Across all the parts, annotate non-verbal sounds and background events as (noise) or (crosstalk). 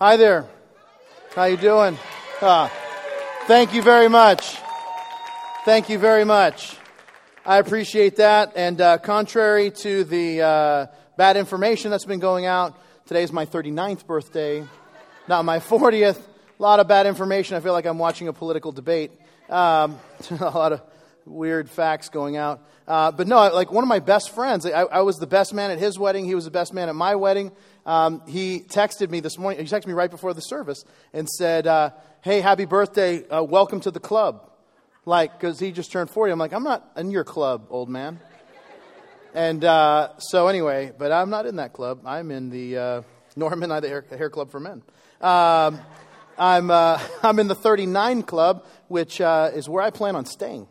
Hi there. How you doing? Uh, thank you very much. Thank you very much. I appreciate that. And uh, contrary to the uh, bad information that's been going out, today is my 39th birthday, not my 40th. A lot of bad information. I feel like I'm watching a political debate. Um, (laughs) a lot of weird facts going out. Uh, but no, like one of my best friends, I, I, was the best man at his wedding. He was the best man at my wedding. Um, he texted me this morning. He texted me right before the service and said, uh, "Hey, happy birthday! Uh, welcome to the club." Like, because he just turned forty. I'm like, I'm not in your club, old man. And uh, so anyway, but I'm not in that club. I'm in the uh, Norman I the hair, hair, Club for Men. Um, I'm uh, (laughs) I'm in the 39 Club, which is where I plan on staying.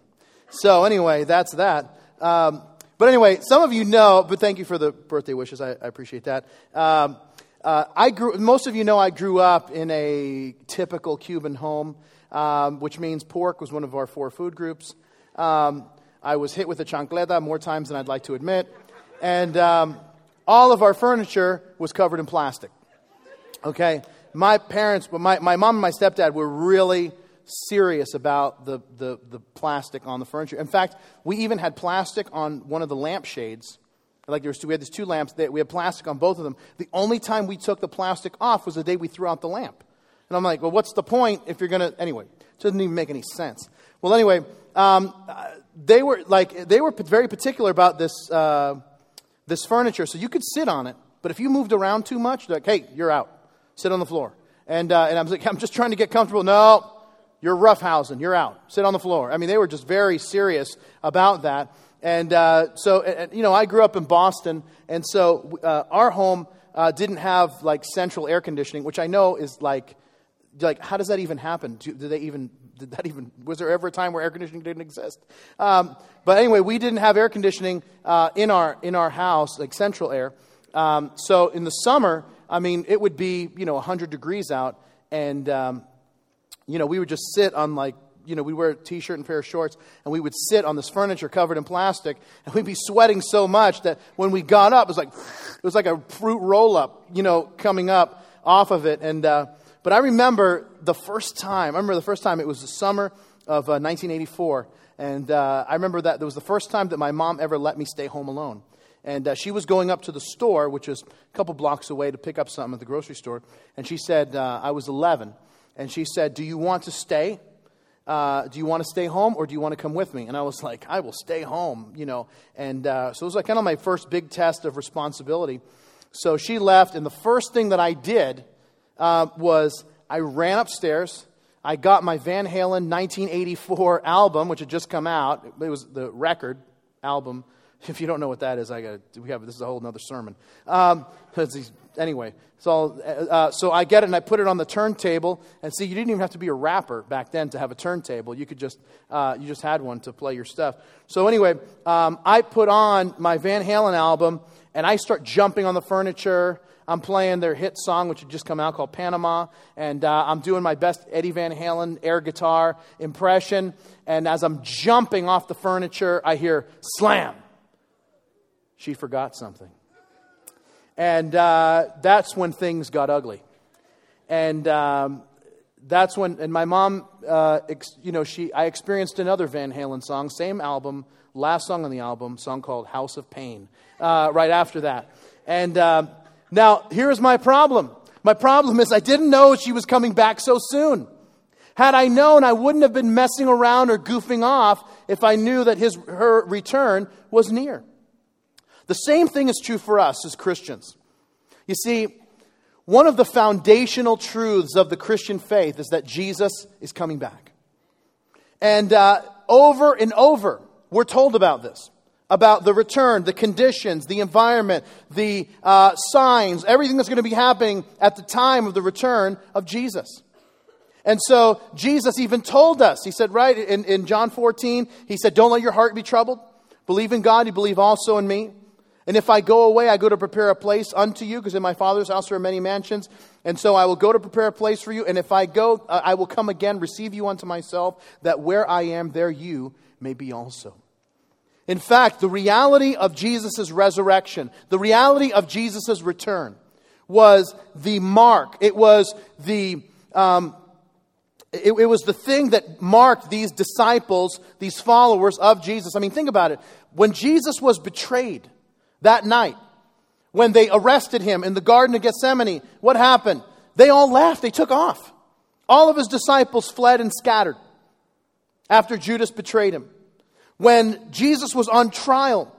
So anyway, that's that. Um, but anyway, some of you know, but thank you for the birthday wishes. I, I appreciate that. Um, uh, I grew, most of you know I grew up in a typical Cuban home, um, which means pork was one of our four food groups. Um, I was hit with a chancleta more times than I'd like to admit. And um, all of our furniture was covered in plastic. Okay? My parents, my, my mom and my stepdad were really serious about the, the, the plastic on the furniture. In fact, we even had plastic on one of the lampshades. Like there was we had these two lamps. That we had plastic on both of them. The only time we took the plastic off was the day we threw out the lamp. And I'm like, well, what's the point if you're going to. Anyway, it doesn't even make any sense. Well, anyway, um, they were like they were very particular about this uh, this furniture. So you could sit on it, but if you moved around too much, like, hey, you're out. Sit on the floor. And uh, and I'm like, (laughs) I'm just trying to get comfortable. No, you're roughhousing. You're out. Sit on the floor. I mean, they were just very serious about that. And uh, so, and, you know, I grew up in Boston, and so uh, our home uh, didn't have like central air conditioning, which I know is like, like how does that even happen? Do, did they even did that even was there ever a time where air conditioning didn't exist? Um, but anyway, we didn't have air conditioning uh, in our in our house, like central air. Um, so in the summer, I mean, it would be you know 100 degrees out, and um, you know, we would just sit on like, you know, we'd wear a t shirt and pair of shorts, and we would sit on this furniture covered in plastic, and we'd be sweating so much that when we got up, it was like, it was like a fruit roll up, you know, coming up off of it. And, uh, but I remember the first time, I remember the first time, it was the summer of uh, 1984. And uh, I remember that it was the first time that my mom ever let me stay home alone. And uh, she was going up to the store, which is a couple blocks away, to pick up something at the grocery store. And she said, uh, I was 11 and she said, Do you want to stay? Uh, do you want to stay home or do you want to come with me? And I was (laughs) like, I will stay home, you know. And uh, so it was like kind of my first big test of responsibility. So she left, and the first thing that I did uh, was I ran upstairs. I got my Van Halen 1984 album, which had just come out. It was the record album. (laughs) If you don't know what that is, I got we have this is a whole other sermon. Um, anyway, so, uh, so I get it and I put it on the turntable. And see, you didn't even have to be a rapper back then to have a turntable. You could just, uh, you just had one to play your stuff. So anyway, um, I put on my Van Halen album and I start jumping on the furniture. I'm playing their hit song, which had just come out called Panama. And uh, I'm doing my best Eddie Van Halen air guitar impression. And as I'm jumping off the furniture, I hear slam. She forgot something. And uh, that's when things got ugly. And um, that's when, and my mom, uh, ex, you know, she, I experienced another Van Halen song, same album, last song on the album, song called House of Pain, uh, right after that. And um, now, here's my problem. My problem is I didn't know she was coming back so soon. Had I known, I wouldn't have been messing around or goofing off if I knew that his, her return was near. The same thing is true for us as Christians. You see, one of the foundational truths of the Christian faith is that Jesus is coming back. And uh, over and over, we're told about this about the return, the conditions, the environment, the uh, signs, everything that's going to be happening at the time of the return of Jesus. And so Jesus even told us, he said, right, in, in John 14, he said, Don't let your heart be troubled. Believe in God, you believe also in me. And if I go away, I go to prepare a place unto you, because in my Father's house there are many mansions. And so I will go to prepare a place for you. And if I go, uh, I will come again, receive you unto myself, that where I am, there you may be also. In fact, the reality of Jesus' resurrection, the reality of Jesus' return, was the mark. It was the, um, it, it, was the thing that marked these disciples, these followers of Jesus. I mean, think about it. When Jesus was betrayed that night, when they arrested him in the Garden of Gethsemane, what happened? They all left. They took off. All of his disciples fled and scattered after Judas betrayed him. When Jesus was on trial,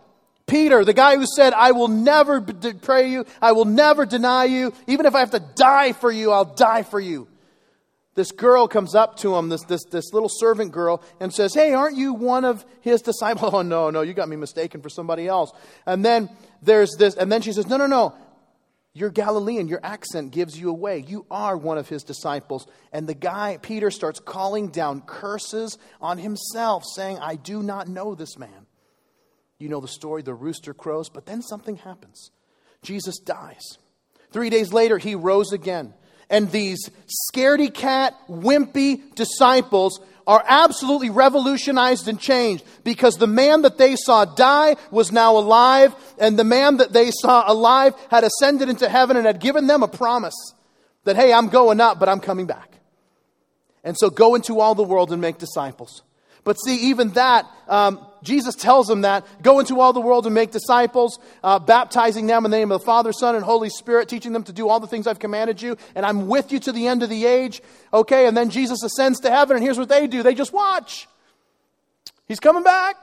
Peter, the guy who said, I will never betray you, I will never deny you, even if I have to die for you, I'll die for you. This girl comes up to him, this, this, this little servant girl, and says, Hey, aren't you one of his disciples? (laughs) Oh, no, no, you got me mistaken for somebody else. And then there's this, and then she says, No, no, no, you're Galilean. Your accent gives you away. You are one of his disciples. And the guy, Peter, starts calling down curses on himself, saying, I do not know this man. You know the story, the rooster crows, but then something happens. Jesus dies. Three days later, he rose again. And these scaredy cat, wimpy disciples are absolutely revolutionized and changed because the man that they saw die was now alive, and the man that they saw alive had ascended into heaven and had given them a promise that, hey, I'm going up, but I'm coming back. And so go into all the world and make disciples. But see, even that, um, Jesus tells them that go into all the world and make disciples, uh, baptizing them in the name of the Father, Son, and Holy Spirit, teaching them to do all the things I've commanded you, and I'm with you to the end of the age. Okay, and then Jesus ascends to heaven, and here's what they do they just watch. He's coming back.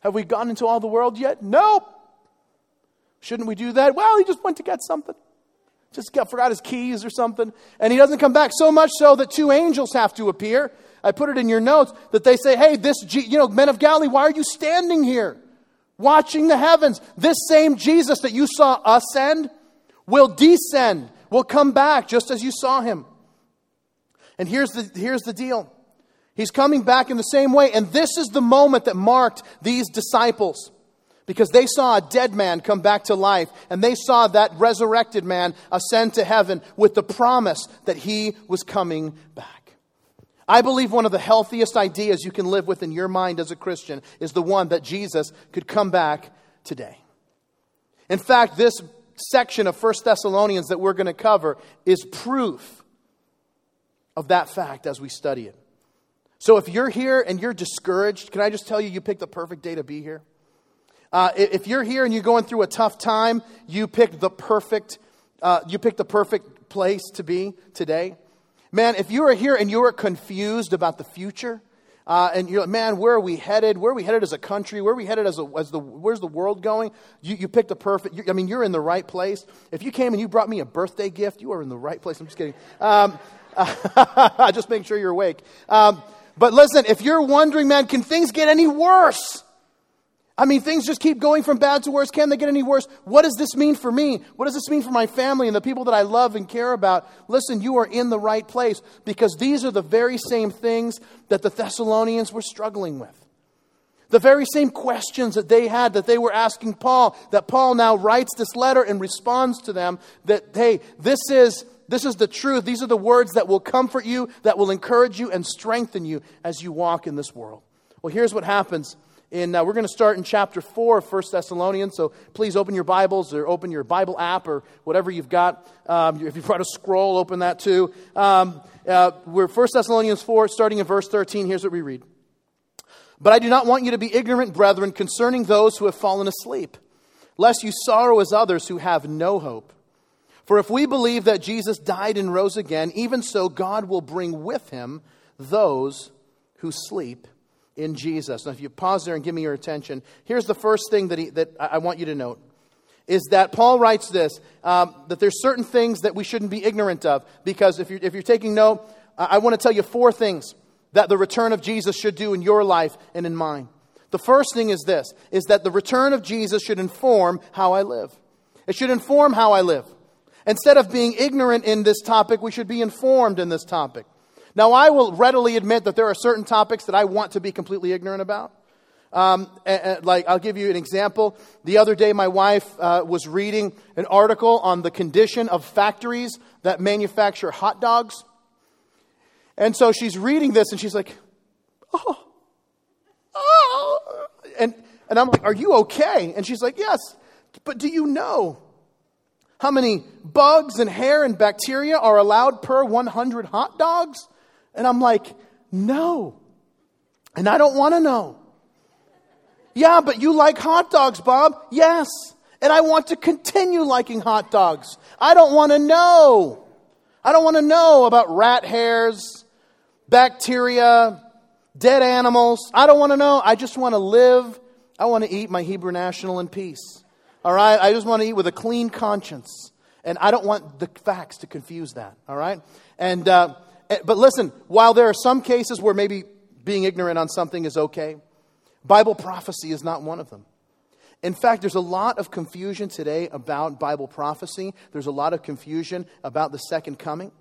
Have we gone into all the world yet? Nope. Shouldn't we do that? Well, he just went to get something. Just got, forgot his keys or something. And he doesn't come back so much so that two angels have to appear I put it in your notes that they say, hey, this, you know, men of Galilee, why are you standing here watching the heavens? This same Jesus that you saw ascend will descend, will come back just as you saw him. And here's the, here's the deal. He's coming back in the same way. And this is the moment that marked these disciples because they saw a dead man come back to life and they saw that resurrected man ascend to heaven with the promise that he was coming back. I believe one of the healthiest ideas you can live with in your mind as a Christian is the one that Jesus could come back today. In fact, this section of 1 Thessalonians that we're going to cover is proof of that fact as we study it. So if you're here and you're discouraged, can I just tell you, you picked the perfect day to be here? Uh, if you're here and you're going through a tough time, you picked the perfect, uh, you picked the perfect place to be today. Man, if you are here and you are confused about the future, uh, and you're like, man, where are we headed? Where are we headed as a country? Where are we headed as, a, as the, where's the world going? You, you picked a perfect, I mean, you're in the right place. If you came and you brought me a birthday gift, you are in the right place. I'm just kidding. Um, (laughs) just make sure you're awake. Um, but listen, if you're wondering, man, can things get any worse? I mean, things just keep going from bad to worse. Can they get any worse? What does this mean for me? What does this mean for my family and the people that I love and care about? Listen, you are in the right place because these are the very same things that the Thessalonians were struggling with. The very same questions that they had that they were asking Paul, that Paul now writes this letter and responds to them that, hey, this is, this is the truth. These are the words that will comfort you, that will encourage you and strengthen you as you walk in this world. Well, here's what happens in, uh, we're going to start in chapter 4 of 1 Thessalonians. So please open your Bibles or open your Bible app or whatever you've got. Um, if you brought a scroll, open that too. Um, uh, we're 1 Thessalonians 4, starting in verse 13. Here's what we read. But I do not want you to be ignorant, brethren, concerning those who have fallen asleep, lest you sorrow as others who have no hope. For if we believe that Jesus died and rose again, even so God will bring with him those who sleep in Jesus. Now, if you pause there and give me your attention, here's the first thing that, he, that I want you to note is that Paul writes this um, that there's certain things that we shouldn't be ignorant of. Because if you're, if you're taking note, I want to tell you four things that the return of Jesus should do in your life and in mine. The first thing is this is that the return of Jesus should inform how I live. It should inform how I live. Instead of being ignorant in this topic, we should be informed in this topic. Now, I will readily admit that there are certain topics that I want to be completely ignorant about. Um, and, and, like, I'll give you an example. The other day, my wife uh, was reading an article on the condition of factories that manufacture hot dogs. And so she's reading this and she's like, oh, oh. And, and I'm like, are you okay? And she's like, yes. But do you know How many bugs and hair and bacteria are allowed per 100 hot dogs? And I'm like, no. And I don't want to know. Yeah, but you like hot dogs, Bob. Yes. And I want to continue liking hot dogs. I don't want to know. I don't want to know about rat hairs, bacteria, dead animals. I don't want to know. I just want to live. I want to eat my Hebrew national in peace. All right? I just want to eat with a clean conscience. And I don't want the facts to confuse that. All right? And, uh, but listen, while there are some cases where maybe being ignorant on something is okay, Bible prophecy is not one of them. In fact, there's a lot of confusion today about Bible prophecy. There's a lot of confusion about the second coming.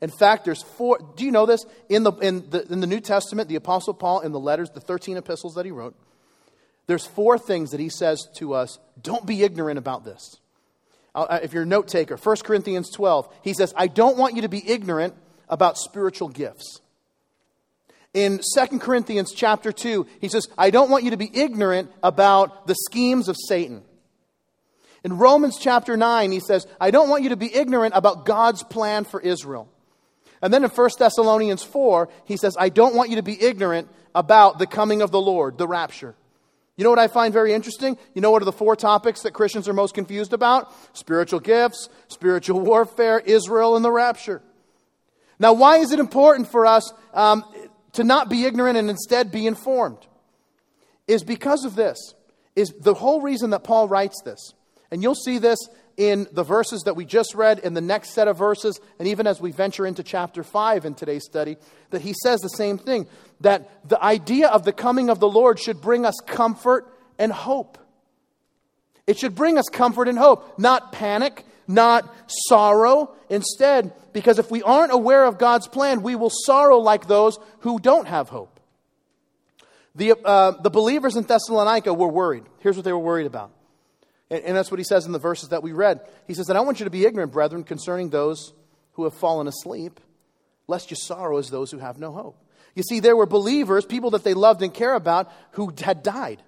In fact, there's four. Do you know this? In the, in the, in the New Testament, the Apostle Paul, in the letters, the 13 epistles that he wrote, there's four things that he says to us don't be ignorant about this. Uh, if you're a note taker, 1 Corinthians 12, he says, I don't want you to be ignorant about spiritual gifts. In 2 Corinthians chapter 2, he says, I don't want you to be ignorant about the schemes of Satan. In Romans chapter 9, he says, I don't want you to be ignorant about God's plan for Israel. And then in 1 Thessalonians 4, he says, I don't want you to be ignorant about the coming of the Lord, the rapture. You know what I find very interesting? You know what are the four topics that Christians are most confused about? Spiritual gifts, spiritual warfare, Israel, and the rapture. Now, why is it important for us um, to not be ignorant and instead be informed? Is because of this. Is the whole reason that Paul writes this. And you'll see this in the verses that we just read, in the next set of verses, and even as we venture into chapter 5 in today's study, that he says the same thing that the idea of the coming of the Lord should bring us comfort and hope. It should bring us comfort and hope, not panic, not sorrow. Instead, because if we aren't aware of God's plan, we will sorrow like those who don't have hope. The, uh, the believers in Thessalonica were worried. Here's what they were worried about and, and that's what he says in the verses that we read. He says, And I want you to be ignorant, brethren, concerning those who have fallen asleep, lest you sorrow as those who have no hope. You see, there were believers, people that they loved and care about, who had died.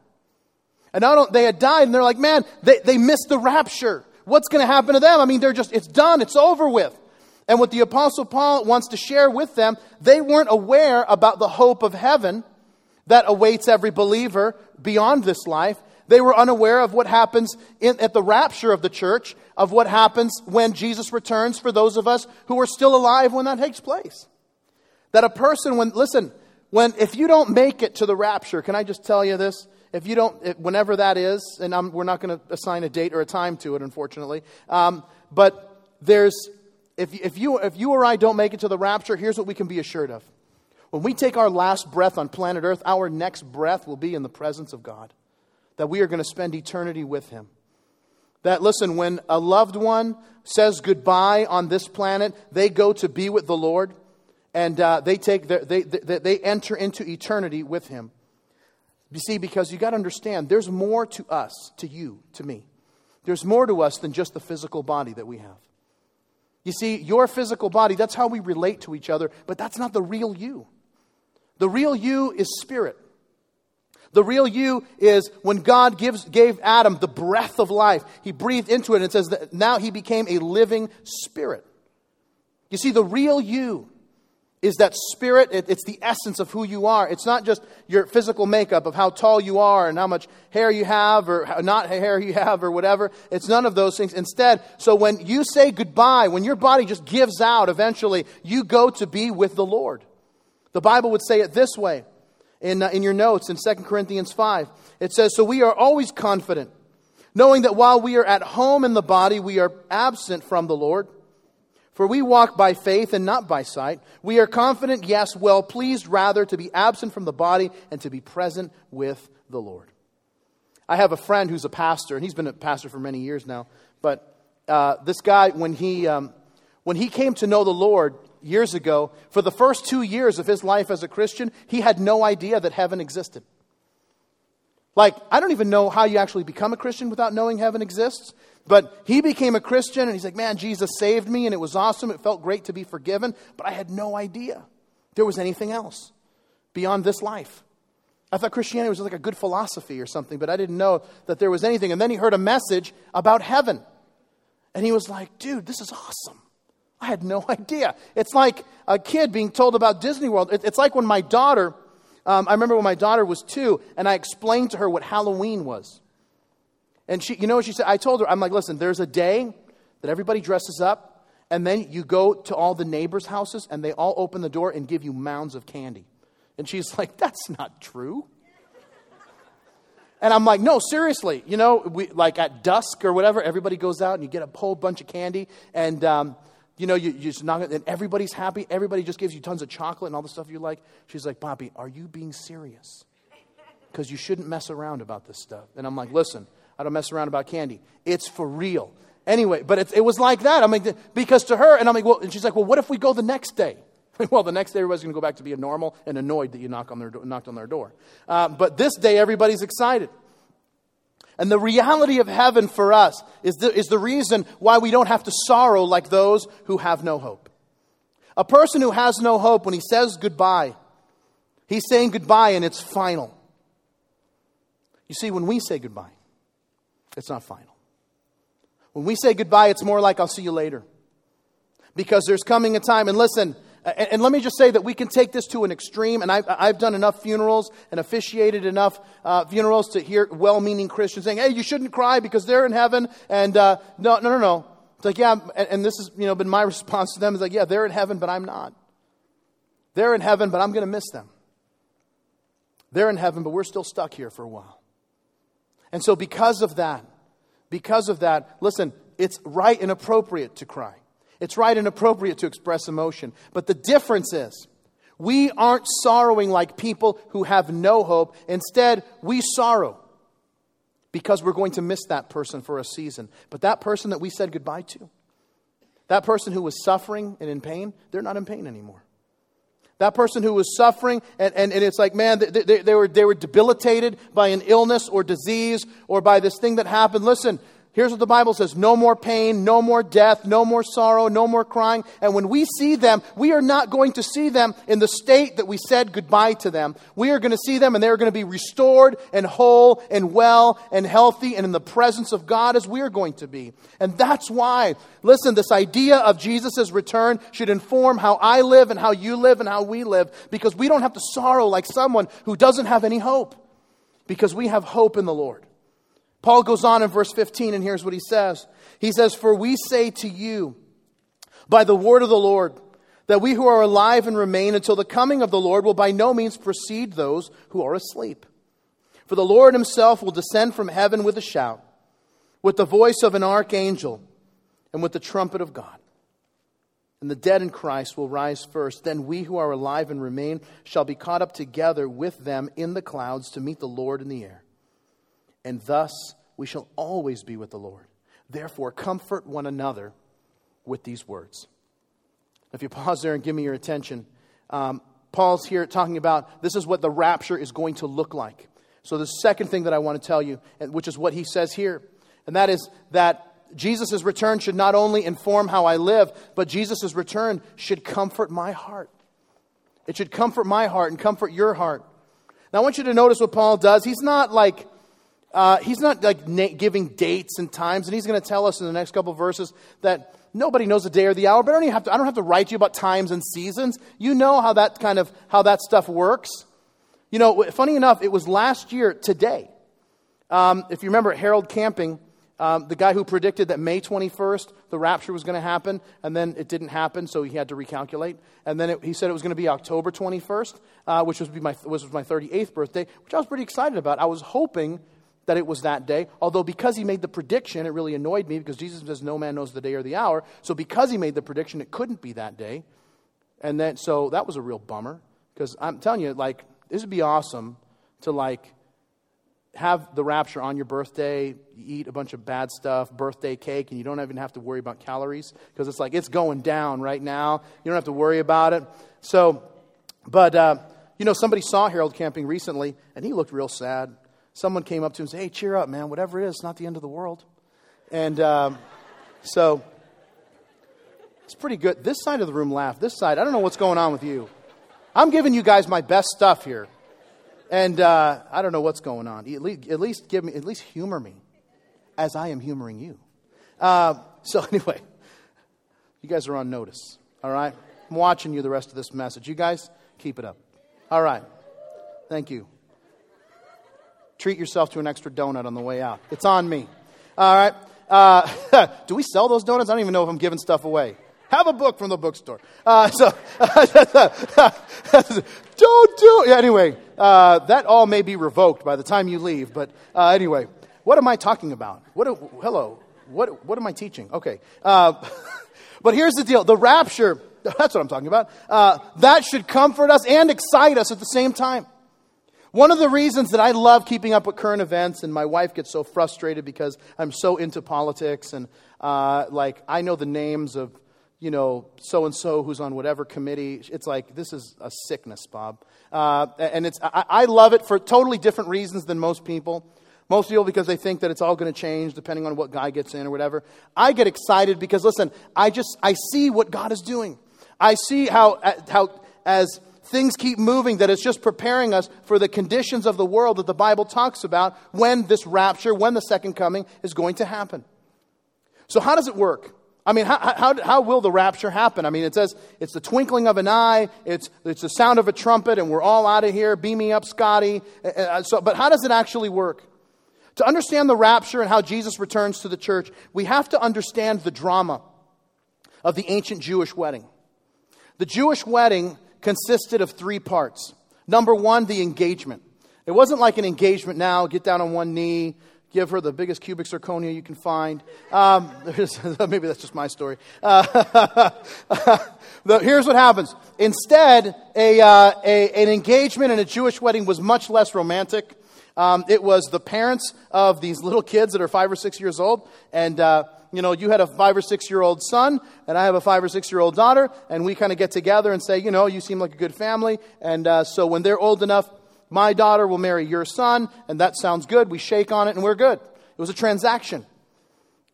And not they had died, and they're like, man, they, they missed the rapture. What's going to happen to them? I mean, they're just, it's done, it's over with. And what the Apostle Paul wants to share with them, they weren't aware about the hope of heaven that awaits every believer beyond this life. They were unaware of what happens in, at the rapture of the church, of what happens when Jesus returns for those of us who are still alive when that takes place. That a person, when, listen, when, if you don't make it to the rapture, can I just tell you this? If you don't, whenever that is, and I'm, we're not going to assign a date or a time to it, unfortunately, um, but there's, if, if, you, if you or I don't make it to the rapture, here's what we can be assured of. When we take our last breath on planet Earth, our next breath will be in the presence of God that we are going to spend eternity with him. That, listen, when a loved one says goodbye on this planet, they go to be with the Lord and uh, they, take their, they, they, they enter into eternity with him. You see, because you got to understand, there's more to us, to you, to me. There's more to us than just the physical body that we have. You see, your physical body, that's how we relate to each other, but that's not the real you. The real you is spirit. The real you is when God gives, gave Adam the breath of life, he breathed into it and it says that now he became a living spirit. You see, the real you is that spirit, it, it's the essence of who you are. It's not just your physical makeup of how tall you are and how much hair you have or not hair you have or whatever. It's none of those things. Instead, so when you say goodbye, when your body just gives out eventually, you go to be with the Lord. The Bible would say it this way in, uh, in your notes in 2 Corinthians 5. It says, So we are always confident, knowing that while we are at home in the body, we are absent from the Lord. For we walk by faith and not by sight. We are confident, yes, well pleased rather to be absent from the body and to be present with the Lord. I have a friend who's a pastor, and he's been a pastor for many years now. But uh, this guy, when he, um, when he came to know the Lord, years ago, for the first two years of his life as a Christian, he had no idea that heaven existed. Like, I don't even know how you actually become a Christian without knowing heaven exists. But he became a Christian and he's like, man, Jesus saved me and it was awesome. It felt great to be forgiven. But I had no idea there was anything else beyond this life. I thought Christianity was like a good philosophy or something, but I didn't know that there was anything. And then he heard a message about heaven. And he was like, dude, this is awesome. I had no (laughs) idea. It's like a kid being told about Disney World. It's like when my daughter, um, I remember when my daughter was two, and I explained to her what Halloween was. And she, you know what she said? I told her, I'm like, listen, there's a day that everybody dresses up, and then you go to all the neighbors' houses, and they all open the door and give you mounds of candy. And she's like, that's not true. And I'm like, no, seriously. You know, we, like at dusk or whatever, everybody goes out and you get a whole bunch of candy. And, um, you know, you, you just knock it, and everybody's happy. Everybody just gives you tons of chocolate and all the stuff you like. She's like, Bobby, are you being serious? Because you shouldn't mess around about this stuff. And I'm like, listen, I don't mess around about candy. It's for real. Anyway, but it, it was like that. I mean, because to her, and I'm like, well, and she's like, well, what if we go the next day? (laughs) well, the next day everybody's going to go back to being normal and annoyed that you knock on their do- knocked on their door. Uh, but this day, everybody's excited. And the reality of heaven for us is the, is the reason why we don't have to sorrow like those who have no hope. A person who has no hope, when he says goodbye, he's saying goodbye and it's final. You see, when we say goodbye, it's not final. When we say goodbye, it's more like, I'll see you later. Because there's coming a time, and listen, and, and, let me just say that we can take this to an extreme, and I've, I've done enough funerals and officiated enough uh, funerals to hear well meaning Christians saying, hey, you shouldn't cry because they're in heaven. And uh, no, no, no, no. It's like, yeah, and, and this has you know, been my (laughs) response to them is like, yeah, they're in heaven, but I'm not. They're in heaven, but I'm going to miss them. They're in heaven, but we're still stuck here for a while. And so, because of that, because of that, listen, it's right and appropriate to cry. It's right and appropriate to express emotion. But the difference is, we aren't sorrowing like people who have no hope. Instead, we sorrow because we're going to miss that person for a season. But that person that we said goodbye to, that person who was suffering and in pain, they're not in pain anymore. That person who was suffering, and, and, and it's like, man, they, they, they, were, they were debilitated by an illness or disease or by this thing that happened. Listen, Here's what the Bible says no more pain, no more death, no more sorrow, no more crying. And when we see them, we are not going to see them in the state that we said goodbye to them. We are going to see them and they're going to be restored and whole and well and healthy and in the presence of God as we are going to be. And that's why, listen, this idea of Jesus' return should inform how I live and how you live and how we live because we don't have to sorrow like someone who doesn't have any hope because we have hope in the Lord. Paul goes on in verse 15, and here's what he says He says, For we say to you, by the word of the Lord, that we who are alive and remain until the coming of the Lord will by no means precede those who are asleep. For the Lord himself will descend from heaven with a shout, with the voice of an archangel, and with the trumpet of God. And the dead in Christ will rise first. Then we who are alive and remain shall be caught up together with them in the clouds to meet the Lord in the air and thus we shall always be with the Lord. Therefore, comfort one another with these words. If you pause there and give me your attention, um, Paul's here talking about this is what the rapture is going to look like. So, the second thing that I want to tell you, which is what he says here, and that is that Jesus' return should not only inform how I live, but Jesus' return should comfort my heart. It should comfort my heart and comfort your heart. Now, I want you to notice what Paul does. He's not like uh, he's not like na- giving dates and times, and he's going to tell us in the next couple verses that nobody knows the day or the hour. But I don't have to. I don't have to write to you about times and seasons. You know how that kind of how that stuff works. You know, funny enough, it was last year today. Um, if you remember Harold Camping, um, the guy who predicted that May 21st the rapture was going to happen, and then it didn't happen, so he had to recalculate. And then it, he said it was going to be October 21st, uh, which was, my, was my 38th birthday, which I was pretty excited about. I was hoping that it was that day. Although, because he made the prediction, it really annoyed me because Jesus says, No man knows the day or the hour. So, because he made the prediction, it couldn't be that day. And then, so that was a real bummer because I'm telling you, like, this would be awesome to, like, have the rapture on your birthday, you eat a bunch of bad stuff, birthday cake, and you don't even have to worry about calories because it's like it's going down right now. You don't have to worry about it. So, but, uh, you know, somebody saw Harold Camping recently, and he looked real sad someone came up to him and said, Hey, cheer up, man. Whatever it is, it's not the end of the world. And um, so it's pretty good. This side of the room laughed. This side, I don't know what's going on with you. I'm giving you guys my best stuff here. And uh, I don't know what's going on. At least, at least give me, at least humor me as I am humoring you. Uh, so, (laughs) anyway, you guys are on notice, all right? I'm watching you the rest of this message. You guys, keep it up. All right. Thank you. Treat yourself to an extra donut on the way out. It's on me. All right. Uh, (laughs) do we sell those donuts? I don't even know if I'm giving stuff away. Have a book from the bookstore. Uh, so, (laughs) don't do. Yeah, anyway, uh, that all may be revoked by the time you leave. But uh, anyway, what am I talking about? What? hello. What? What am I teaching? Okay. Uh, (laughs) but here's the deal: the rapture. That's what I'm talking about. Uh, that should comfort us and excite us at the same time. One of the reasons that I love keeping up with current events, and my wife gets so frustrated because I'm so into politics, and uh, like I know the names of you know so and so who's on whatever committee. It's like this is a sickness, Bob, uh, and it's I, I love it for totally different reasons than most people. Most people because they think that it's all going to change depending on what guy gets in or whatever. I get excited because listen, I just I see what God is doing. I see how how as things keep moving, that it's just preparing us for the conditions of the world that the Bible talks about when this rapture, when the second coming is going to happen. So, how does it work? I mean, how, how, how will the rapture happen? I mean, it says it's the twinkling of an eye, it's, it's the sound of a trumpet, and we're all out of here. Beam me up, Scotty. Uh, uh, so, but how does it actually work? To understand the rapture and how Jesus returns to the church, we have to understand the drama of the ancient Jewish wedding. The Jewish wedding consisted of three parts. Number one, the engagement. It wasn't like an engagement now, get down on one knee, give her the biggest cubic zirconia you can find. Um, (laughs) maybe that's just my story. Uh, (laughs) here's what happens. Instead, a, uh, a, an engagement in a Jewish wedding was much less romantic. Um, it was the parents of these little kids that are five or six years old, and uh, you know, you had a five or six year old son, and I have a five or six year old daughter, and we kind of get together and say, you know, you seem like a good family. And uh, so when they're old enough, my daughter will marry your son, and that sounds good. We shake on it, and we're good. It was a transaction.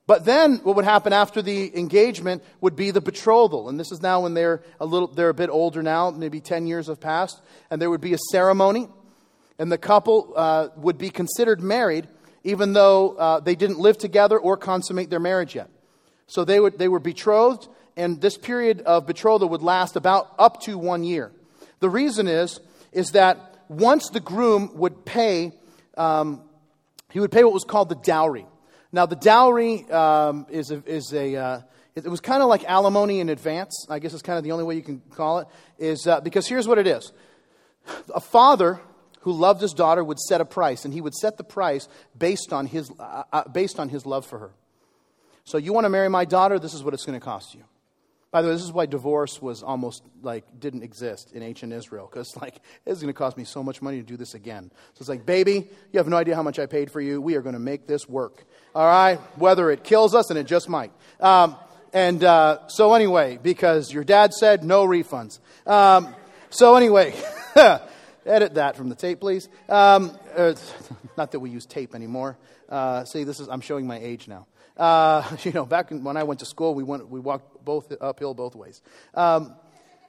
But then what would happen after the engagement would be the betrothal. And this is now when they're a little they're a bit older now, maybe 10 years have passed, and there would be a ceremony and the couple uh, would be considered married even though uh, they didn't live together or consummate their marriage yet. So they, would, they were betrothed, and this period of betrothal would last about up to one year. The reason is, is that once the groom would pay, um, he would pay what was called the dowry. Now, the dowry um, is a, is a uh, it was kind of like alimony in advance. I guess it's kind of the only way you can call it. Is uh, because here's what it is: a father who loved his daughter would set a price, and he would set the price based on his, uh, uh, based on his love for her. So, you want to marry my daughter? This is what it's going to cost you. By the way, this is why divorce was almost like didn't exist in ancient Israel because like it's going to cost me so much money to do this again. So it's like, baby, you have no idea how much I paid for you. We are going to make this work. All right, whether it kills us, and it just might. Um, and uh, so anyway, because your dad said no refunds. Um, so anyway. (laughs) Edit that from the tape, please. Um, uh, (laughs) not that we use tape anymore. Uh, see, this is I'm showing my age now. Uh, (laughs) you know, back when I went to school, we went we walked both uphill both ways. Um,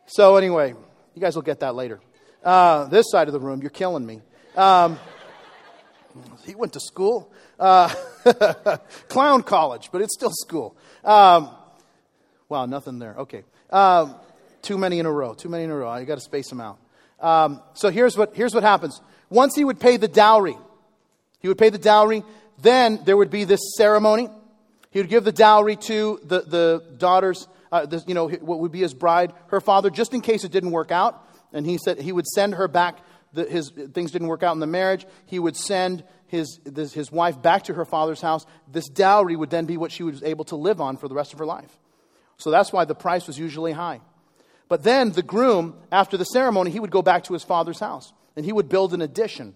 so anyway, you guys will get that later. Uh, this side of the room, you're killing me. Um, (laughs) he went to school, uh, clown college, but it's still school. Um, wow, nothing there. Okay, um, too many in a row. Too many in a row. You got to space them out. Um, so here's what, here's what happens. Once he would pay the dowry, he would pay the dowry, then there would be this ceremony. He would give the dowry to the, the daughter's, uh, the, you know, what would be his bride, her father, just in case it didn't work out. And he said he would send her back, the, his things didn't work out in the marriage. He would send his, this, his wife back to her father's house. This dowry would then be what she was able to live on for the rest of her life. So that's why the price was usually high. But then the groom, after the ceremony, he would go back to his father's house and he would build an addition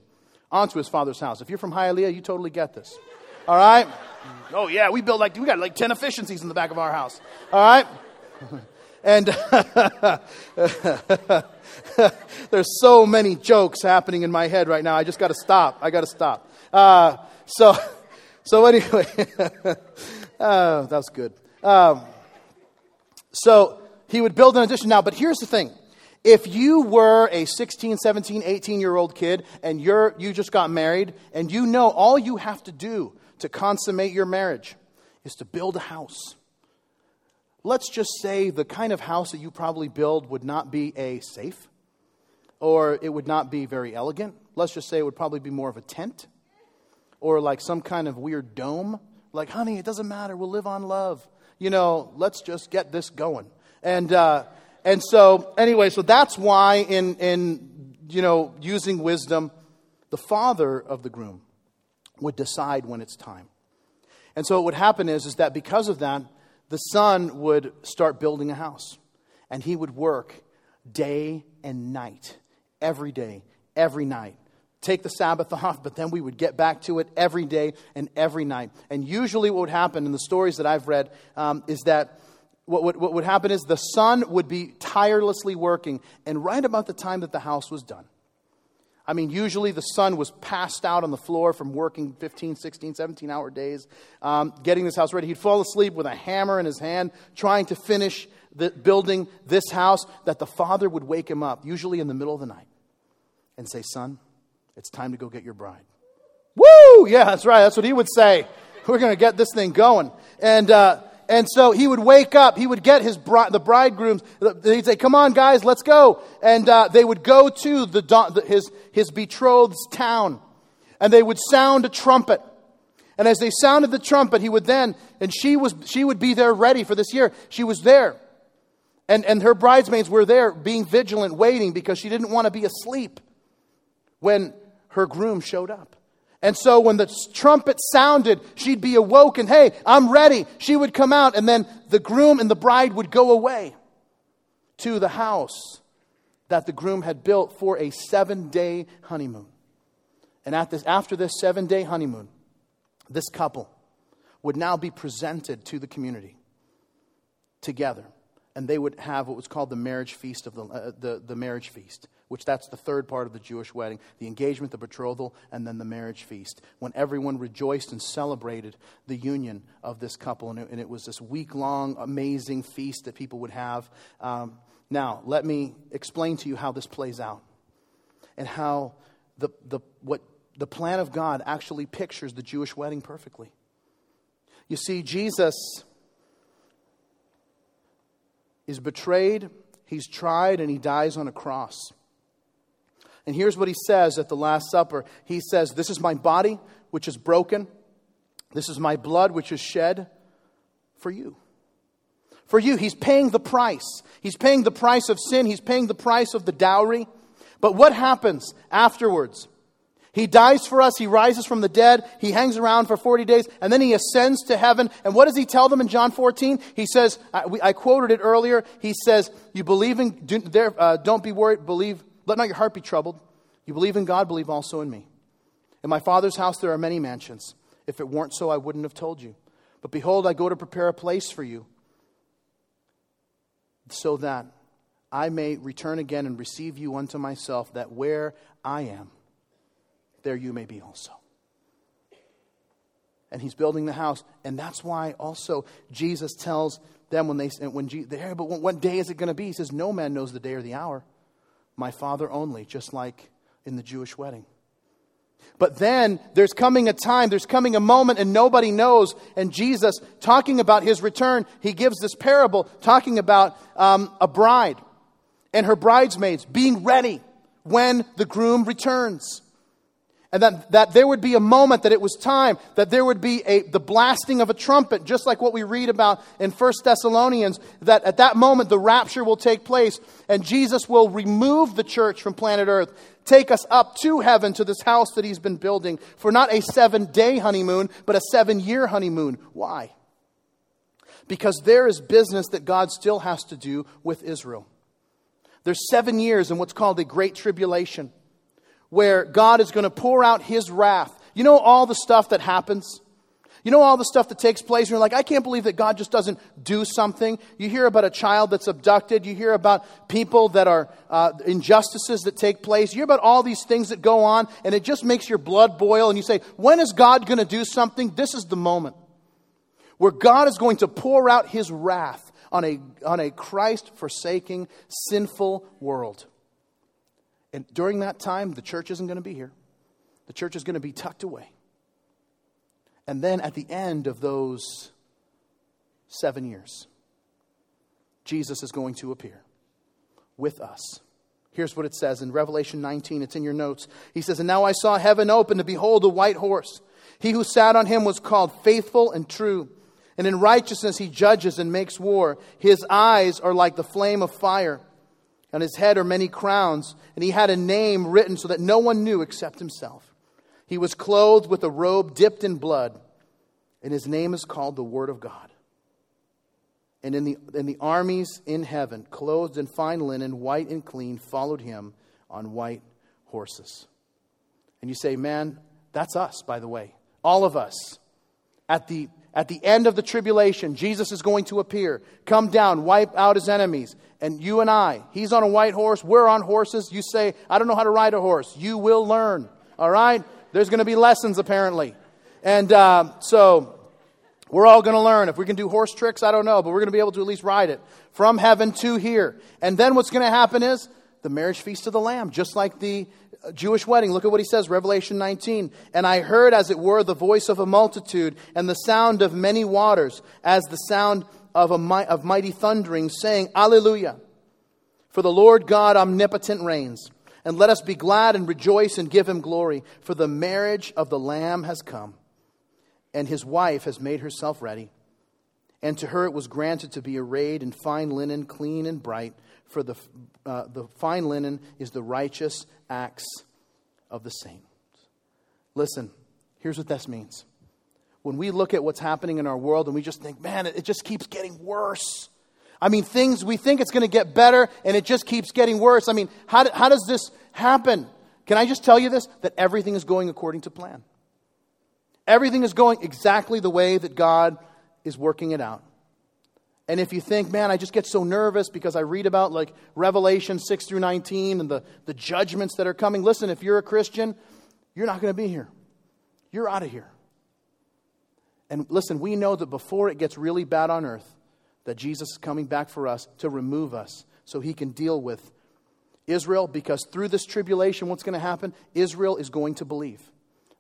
onto his father's house. If you're from Hialeah, you totally get this. All right? Oh, yeah, we build like, we got like 10 efficiencies in the back of our house. All right? (laughs) And (laughs) there's so many jokes happening in my head right now. I just got to stop. I got to stop. Uh, so, (laughs) so anyway, uh, that was good. Um, so, he would build an addition. Now, but here's the thing. If you were a 16, 17, 18 year old kid and you're, you just got married and you know all you have to do to consummate your marriage is to build a house. Let's just say the kind of house that you probably build would not be a safe, or it would not be very elegant. Let's just say it would probably be more of a tent, or like some kind of weird dome. Like, honey, it doesn't matter. We'll live on love. You know, let's just get this going. And, uh, and so, anyway, so that's why in, in, you know, using wisdom, the father of the groom would decide when it's time. And so what would happen is, is that because of that, the son would start building a house. And he would work day and night, every day, every night. Take the Sabbath (laughs) off, but then we would get back to it every day and every night. And usually, what would happen in the stories that I've read um, is that what would, what would happen is the son would be tirelessly working, and right about the time that the house was done, I mean, usually the son was passed out on the floor from working 15, 16, 17 hour days, um, getting this house ready. He'd fall asleep with a hammer in his hand, trying to finish the, building this house, that the father would wake him up, usually in the middle of the night, and say, Son, it's time to go get your bride. Woo! Yeah, that's right. That's what he would say. We're going to get this thing going. And, uh, and so he would wake up. He would get his bride, the bridegrooms. He'd say, "Come on, guys, let's go." And uh, they would go to the, his his betrothed's town, and they would sound a trumpet. And as they sounded the trumpet, he would then, and she was she would be there ready for this year. She was there, and and her bridesmaids were there, being vigilant, waiting because she didn't want to be asleep when her groom showed up. And so when the trumpet sounded, she'd be awoken. Hey, I'm ready. She would come out, and then the groom and the bride would go away to the house that the groom had built for a seven day honeymoon. And at this, after this seven day honeymoon, this couple would now be presented to the community together. And they would have what was called the marriage feast of the, uh, the, the marriage feast which that's the third part of the Jewish wedding the engagement, the betrothal, and then the marriage feast, when everyone rejoiced and celebrated the union of this couple. And it, and it was this week long, amazing feast that people would have. Um, now, let me explain to you how this plays out and how the, the, what the plan of God actually pictures the Jewish wedding perfectly. You see, Jesus is betrayed, he's tried, and he dies on a cross. And here's what he says at the Last Supper He says, This is my body, which is broken. This is my blood, which is shed for you. For you, he's paying the price. He's paying the price of sin, he's paying the price of the dowry. But what happens afterwards? He dies for us. He rises from the dead. He hangs around for 40 days and then he ascends to heaven. And what does he tell them in John 14? He says, I, I quoted it earlier. He says, You believe in, do, there, uh, don't be worried, believe let not your heart be troubled. You believe in God, believe also in me. In my Father's house there are many mansions. If it weren't so, I wouldn't have told you. But behold, I go to prepare a place for you, so that I may return again and receive you unto myself, that where I am, there you may be also. And he's building the house. And that's why also Jesus tells them when they, when, they, but what day is it going to be? He says, No man knows the day or the hour my father only, just like in the Jewish wedding. But then there's coming a time, there's coming a moment, and nobody knows. And Jesus, talking about his return, he gives this parable talking about um, a bride and her bridesmaids being ready when the groom returns. And that, that there would be a moment that it was time, that there would be a, the blasting of a trumpet, just like what we read about in 1 Thessalonians, that at that moment the rapture will take place and Jesus will remove the church from planet Earth, take us up to heaven to this house that he's been building for not a seven day honeymoon, but a seven year honeymoon. Why? Because there is business that God still has to do with Israel. There's seven years in what's called a great tribulation where God is going to pour out his wrath. You know all the stuff that happens? You know all the stuff that takes place, and you're like, I can't believe that God just doesn't do something. You hear about a child that's abducted. You hear about people that are uh, injustices that take place. You hear about all these things that go on, and it just makes your blood boil, and you say, When is God going to do something? This is the moment where God is going to pour out his wrath on a, on a Christ forsaking, sinful world. And during that time, the church isn't going to be here. The church is going to be tucked away. And then at the end of those seven years, Jesus is going to appear with us. Here's what it says in Revelation 19. It's in your notes. He says, And now I saw heaven open, to behold, a white horse. He who sat on him was called faithful and true. And in righteousness he judges and makes war. His eyes are like the flame of fire. On his head are many crowns. And he had a name written so that no one knew except himself. He was clothed with a robe dipped in blood. And his name is called the Word of God. And in the, in the armies in heaven, clothed in fine linen, white and clean, followed him on white horses. And you say, man, that's us, by the way. All of us. At the, at the end of the tribulation, Jesus is going to appear, come down, wipe out his enemies. And you and I, he's on a white horse, we're on horses. You say, I don't know how to ride a horse. You will learn, all right? There's going to be lessons, apparently. And uh, so we're all going to learn. If we can do horse tricks, I don't know, but we're going to be able to at least ride it from heaven to here. And then what's going to happen is the marriage feast of the Lamb, just like the uh, Jewish wedding. Look at what he says, Revelation 19. And I heard, as it were, the voice of a multitude and the sound of many waters, as the sound of, a, of mighty thundering, saying, Alleluia! For the Lord God omnipotent reigns. And let us be glad and rejoice and give him glory, for the marriage of the Lamb has come and his wife has made herself ready. And to her it was granted to be arrayed in fine linen, clean and bright, for the, uh, the fine linen is the righteous acts of the saints. Listen, here's what this means. When we look at what's happening in our world and we just think, man, it, just keeps getting worse. I mean, things, we think it's going to get better and it just keeps getting worse. I mean, how, how does this happen? Can I just tell you this? That everything is going according to plan. Everything is going exactly the way that God is working it out. And if you think, man, I just get so nervous because I read about like Revelation 6 through 19 and the, the judgments that are coming, listen, if you're a Christian, you're not going to be here. You're out of here. And listen, we know that before it gets really bad on earth, that Jesus is coming back for us to remove us so he can deal with Israel because through this tribulation, what's going to happen? Israel is going to believe.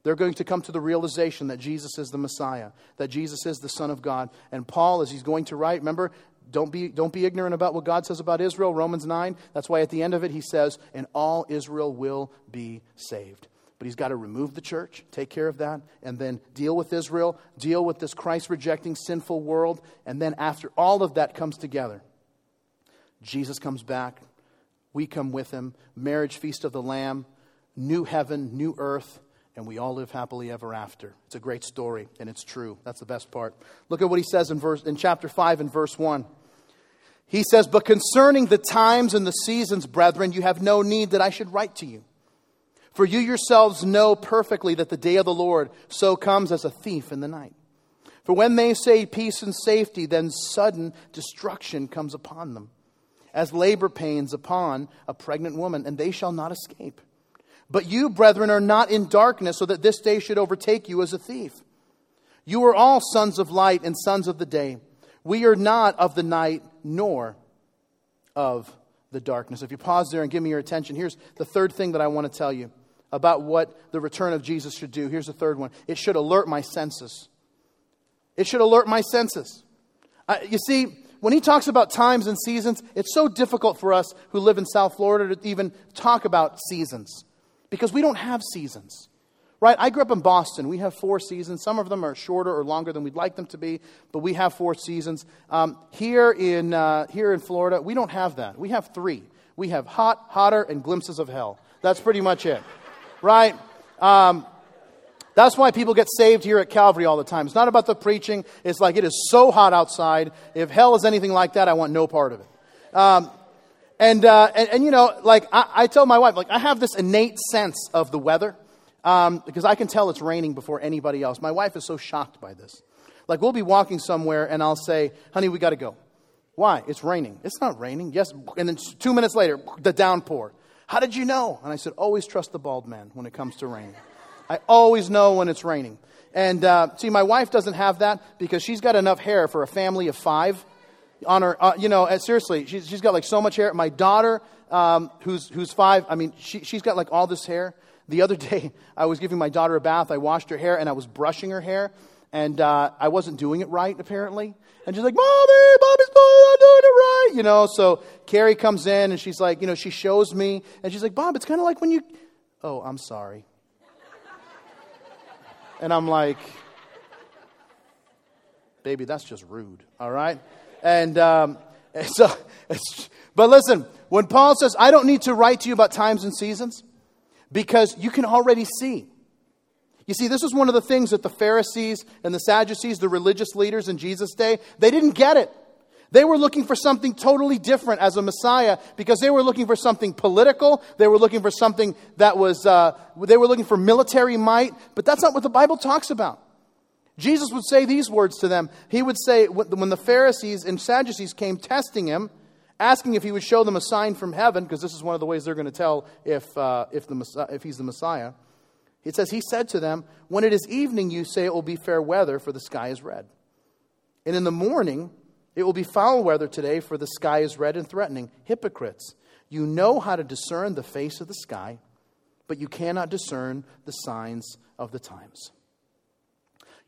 They're going to come to the realization that Jesus is the Messiah, that Jesus is the Son of God. And Paul, as he's going to write, remember, don't be, don't be ignorant about what God says about Israel, Romans 9. That's why at the end of it he says, and all Israel will be saved. But he's got to remove the church, take care of that, and then deal with Israel, deal with this Christ rejecting, sinful world. And then after all of that comes together, Jesus comes back. We come with him. Marriage feast of the Lamb, new heaven, new earth and we all live happily ever after. It's a great story, and it's true. That's the best part. Look at what he says in, verse, in chapter 5 and verse 1. He says, But concerning the times and the seasons, brethren, you have no need that I should write to you. For you yourselves know perfectly that the day of the Lord so comes as a thief in the night. For when they say peace and safety, then sudden destruction comes upon them, as labor pains upon a pregnant woman, and they shall not escape. But you, brethren, are not in darkness, so that this day should overtake you as a thief. You are all sons of light and sons of the day. We are not of the night, nor of the darkness. If you pause there and give me your attention, here's the third thing that I want to tell you about what the return of Jesus should do. Here's the third one it should alert my senses. It should alert my senses. Uh, you see, when he talks about times and seasons, it's so difficult for us who live in South Florida to even talk about seasons because we don't have seasons. Right? I grew up in Boston. We have four seasons. Some of them are shorter or longer than we'd like them to be, but we have four seasons. Um, here, in, uh, here in Florida, we don't have that. We have three. We have hot, hotter, and glimpses of hell. That's pretty much it. Right? Um, that's why people get saved here at Calvary all the time. It's not about the preaching. It's like it is so hot outside. If hell is anything like that, I want no part of it. Um, and, uh, and, and, you know, like I, I, tell my wife, like I have this innate sense of the weather um, because I can tell it's raining before anybody else. My wife is so shocked by this. Like we'll be walking somewhere and I'll say, honey, we got to go. Why? It's raining. It's not raining. Yes. And then two minutes later, the downpour. How did you know? And I said, always trust the bald man when it comes to rain. I always know when it's raining. And uh, see, my wife doesn't have that because she's got enough hair for a family of five on her, uh, you know, uh, seriously, she's, she's got like so much hair. My daughter, um, who's, who's five, I mean, she, she's got like all this hair. The other (laughs) day, I was giving my daughter a bath. I washed her hair and I was brushing her hair. and uh, I wasn't doing it right, apparently. And she's like, Mommy, Mommy's not doing it right. You know, so Carrie comes in and she's like, you know, she shows me, and she's like, Bob, it's kind of like when you, oh, I'm sorry. (laughs) and I'm like, baby, that's just rude, all right? And um, (laughs) so, but listen, when Paul says, I don't need to write to you about times and seasons, because you can already see. You see, this was one of the things that the Pharisees and the Sadducees, the religious leaders in Jesus' day, they didn't get it. They were looking for something totally different as a Messiah because they were looking for something political. They were looking for something that was, uh, they were looking for military might, but that's not what the Bible talks about. Jesus would say these words to them. He would say, when the Pharisees and Sadducees came testing him, asking if he would show them a sign from heaven, because this is one of the ways they're going to tell if, uh, if, the, if he's the Messiah. It says, He said to them, When it is evening, you say it will be fair weather, for the sky is red. And in the morning, it will be foul weather today, for the sky is red and threatening. Hypocrites, you know how to discern the face of the sky, but you cannot discern the signs of the times.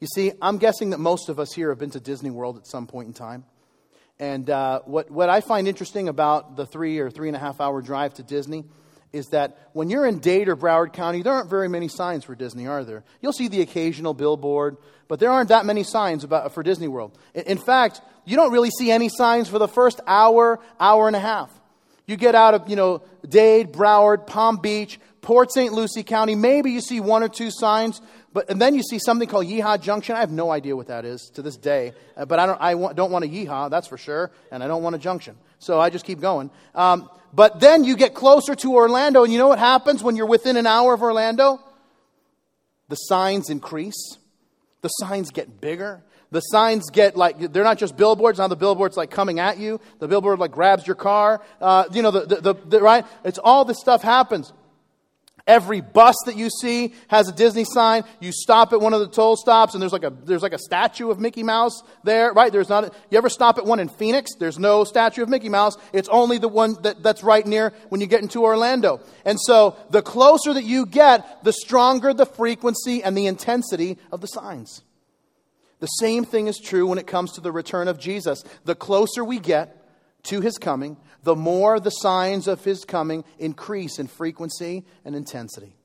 You see, I'm guessing that most of us here have been to Disney World at some point in time. And uh, what, what I find interesting about the three or three and a half hour drive to Disney is that when you're in Dade or Broward County, there aren't very many signs for Disney, are there? You'll see the occasional billboard, but there aren't that many signs about, for Disney World. In, in fact, you don't really see any signs for the first hour, hour and a half. You get out of, you know, Dade, Broward, Palm Beach, Port St. Lucie County, maybe you see one or two signs, but and then you see something called Yeehaw Junction. I have no idea what that is to this day, uh, but I don't, I don't want a Yeehaw, that's for sure, and I don't want a junction. So I just keep going. Um, but then you get closer to Orlando, and you know what happens when you're within an hour of Orlando? The signs increase. The signs get bigger. The signs get like, they're not just billboards. Now the billboard's like coming at you. The billboard like grabs your car. Uh, you know, the, the, the, the, right? It's all this stuff happens. Every bus that you see has a Disney sign. You stop at one of the toll stops and there's like a, there's like a statue of Mickey Mouse there, right? There's not, a, you ever stop at one in Phoenix? There's no statue of Mickey Mouse. It's only the one that, that's right near when you get into Orlando. And so the closer that you get, the stronger the frequency and the intensity of the signs. The same thing is true when it comes to the return of Jesus. The closer we get to his coming, the more the signs of his coming increase in frequency and intensity.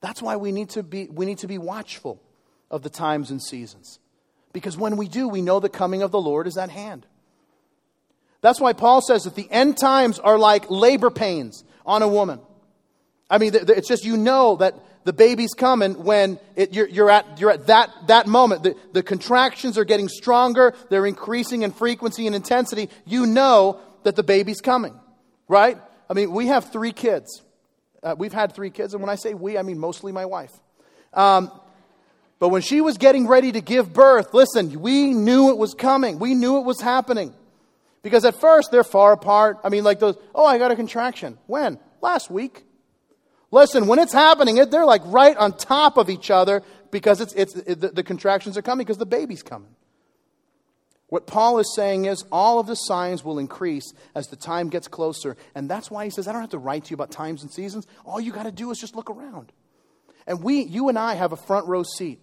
That's why we need to be, we need to be watchful of the times and seasons. Because when we do, we know the coming of the Lord is at hand. That's why Paul says that the end times are like labor pains on a woman. I mean, it's just you know that the baby's coming when it, you're, you're, at, you're at that, that moment. The, the contractions are getting stronger, they're increasing in frequency and intensity. You know that the baby's coming, right? I mean, we have three kids. Uh, we've had three kids, and when I say we, I mean mostly my wife. Um, but when she was getting ready to give birth, listen, we knew it was coming. We knew it was happening. Because at first, they're far apart. I mean, like those, oh, I got a contraction. When? Last week. Listen, when it's happening, they're like right on top of each other because it's, it's, it, the, the contractions are coming because the baby's coming. What Paul is saying is all of the signs will increase as the time gets closer. And that's why he says, I don't have to write to you about times and seasons. All you got to do is just look around. And we, you and I have a front row seat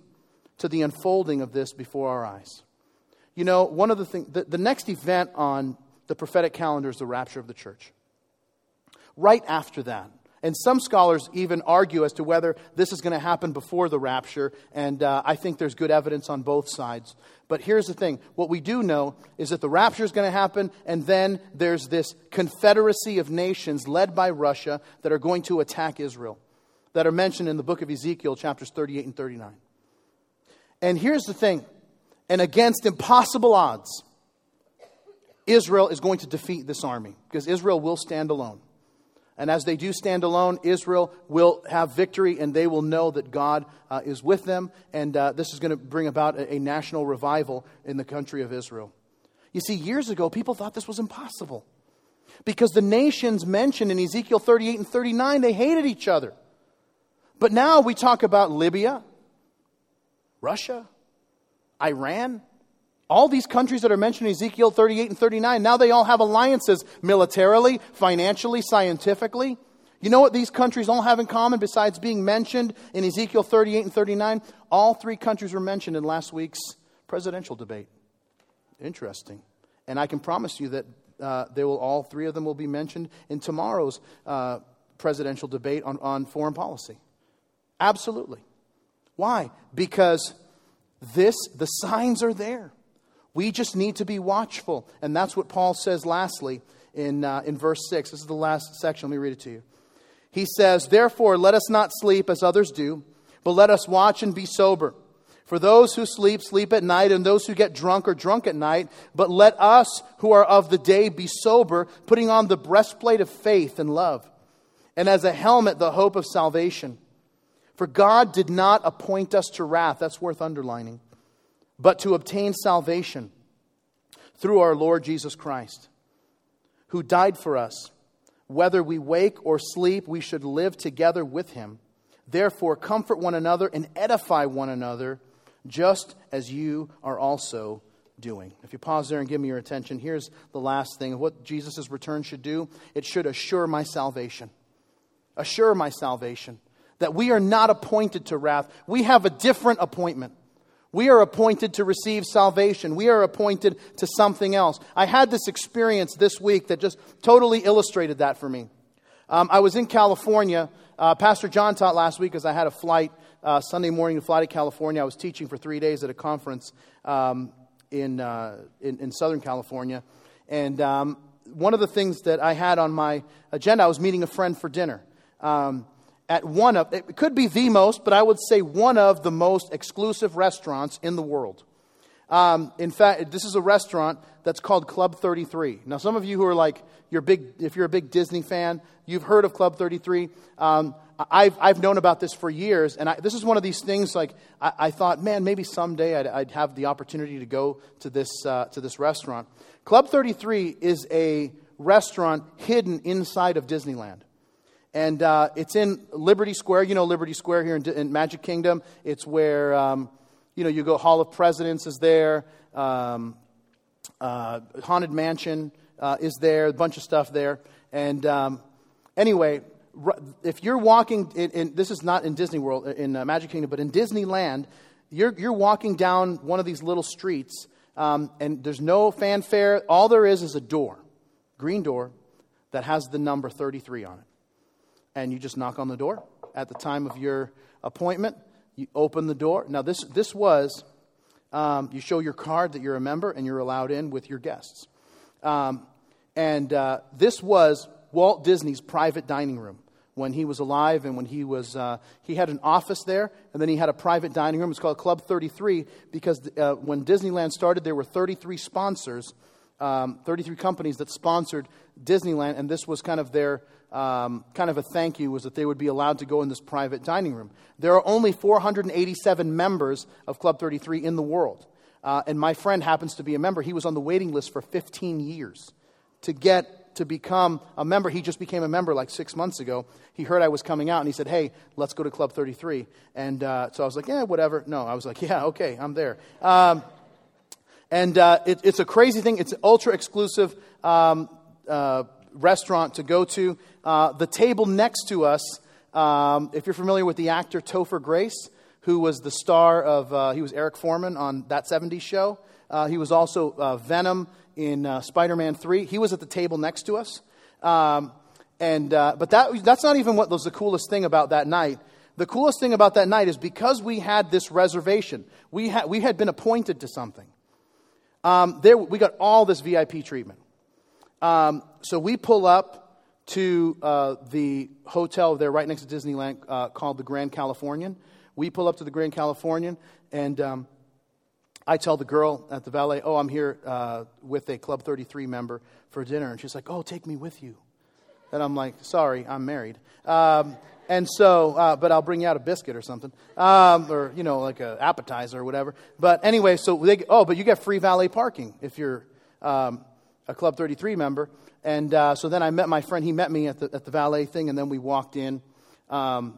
to the unfolding of this before our eyes. You know, one of the things, the, the next event on the prophetic calendar is the rapture of the church. Right after that, and some scholars even argue as to whether this is going to happen before the rapture, and uh, I think there's good evidence on both sides. But here's the thing what we do know is that the rapture is going to happen, and then there's this confederacy of nations led by Russia that are going to attack Israel, that are mentioned in the book of Ezekiel, chapters 38 and 39. And here's the thing, and against impossible odds, Israel is going to defeat this army because Israel will stand alone. And as they do stand alone, Israel will have victory and they will know that God uh, is with them. And uh, this is going to bring about a, a national revival in the country of Israel. You see, years ago, people thought this was impossible because the nations mentioned in Ezekiel 38 and 39, they hated each other. But now we talk about Libya, Russia, Iran, all these countries that are mentioned in Ezekiel 38 and 39, now they all have alliances militarily, financially, scientifically. You know what these countries all have in common besides being mentioned in Ezekiel 38 and 39? All three countries were mentioned in last week's presidential debate. Interesting. And I can promise you that uh, they will, all three of them will be mentioned in tomorrow's uh, presidential debate on, on foreign policy. Absolutely. Why? Because this, the signs are there. We just need to be watchful. And that's what Paul says lastly in, uh, in verse 6. This is the last section. Let me read it to you. He says, Therefore, let us not sleep as others do, but let us watch and be sober. For those who sleep, sleep at night, and those who get drunk are drunk at night. But let us who are of the day be sober, putting on the breastplate of faith and love, and as a helmet, the hope of salvation. For God did not appoint us to wrath, that's worth underlining, but to obtain salvation through our Lord Jesus Christ, who died for us. Whether we wake or sleep, we should live together with him. Therefore, comfort one another and edify one another, just as you are also doing. If you pause there and give me your attention, here's the last thing what Jesus' return should do it should assure my salvation. Assure my salvation that we are not appointed to wrath. We have a different appointment. We are appointed to receive salvation. We are appointed to something else. I had this experience this week that just totally illustrated that for me. Um, I was in California. Uh, Pastor John taught last week as I had a flight uh, Sunday morning to fly to California. I was teaching for three days at a conference um, in, uh, in, in, Southern California. And um, one of the things that I had on my agenda, I was meeting a friend for dinner. Um, at one of, it could be the most, but I would say one of the most exclusive restaurants in the world. Um, in fact, this is a restaurant that's called Club 33. Now, some of you who are like, you're big, if you're a big Disney fan, you've heard of Club 33. Um, I've, I've known about this for years, and I, this is one of these things like I, I thought, man, maybe someday I'd, I'd, have the opportunity to go to this, uh, to this restaurant. Club 33 is a restaurant hidden inside of Disneyland. And uh, it's in Liberty Square. You know Liberty Square here in, in Magic Kingdom. It's where, um, you know, you go, Hall of Presidents is there. Um, uh, Haunted Mansion uh, is there. A bunch of stuff there. And um, anyway, if you're walking, in, in, this is not in Disney World, in uh, Magic Kingdom, but in Disneyland, you're, you're walking down one of these little streets, um, and there's no fanfare. All there is is a door, green door, that has the number 33 on it and you just knock on the door at the time of your appointment. You open the door. Now, this, this was, um, you show your card that you're a member and you're allowed in with your guests. Um, and uh, this was Walt Disney's private dining room when he was alive and when he was, uh, he had an office there and then he had a private dining room. It's called Club 33 because uh, when Disneyland started, there were 33 sponsors, um, 33 companies that sponsored Disneyland, and this was kind of their um, kind of a thank you was that they would be allowed to go in this private dining room. There are only 487 members of Club 33 in the world. Uh, and my friend happens to be a member. He was on the waiting list for 15 years to get to become a member. He just became a member like six months ago. He heard I was coming out and he said, Hey, let's go to Club 33. And uh, so I was like, Yeah, whatever. No, I was like, (laughs) Yeah, okay, I'm there. Um, and uh, it, it's a crazy thing. It's an ultra exclusive um, uh, restaurant to go to. Uh, the table next to us, um, if you're familiar with the actor Topher Grace, who was the star of, uh, he was Eric Forman on That 70s Show. Uh, he was also uh, Venom in Spider Man 3. He was at the table next to us. Um, and, but that, that's not even what was the coolest thing about that night. The coolest thing about that night is because we had this reservation, we, had we had been appointed to something. Um, there, we got all this VIP treatment. Um, so we pull up to uh, the hotel there right next to Disneyland uh, called the Grand Californian. We pull up to the Grand Californian, and um, I tell the girl at the valet, Oh, I'm here uh, with a Club 33 member for dinner. And she's like, Oh, take me with you. And I'm like, Sorry, I'm married. Um, and so, uh, but I'll bring you out a biscuit or something, um, or you know, like an appetizer or whatever. But anyway, so they, oh, but you get free valet parking if you're um, a Club 33 member. And uh, so then I met my friend. He met me at the, at the valet thing, and then we walked in. Um,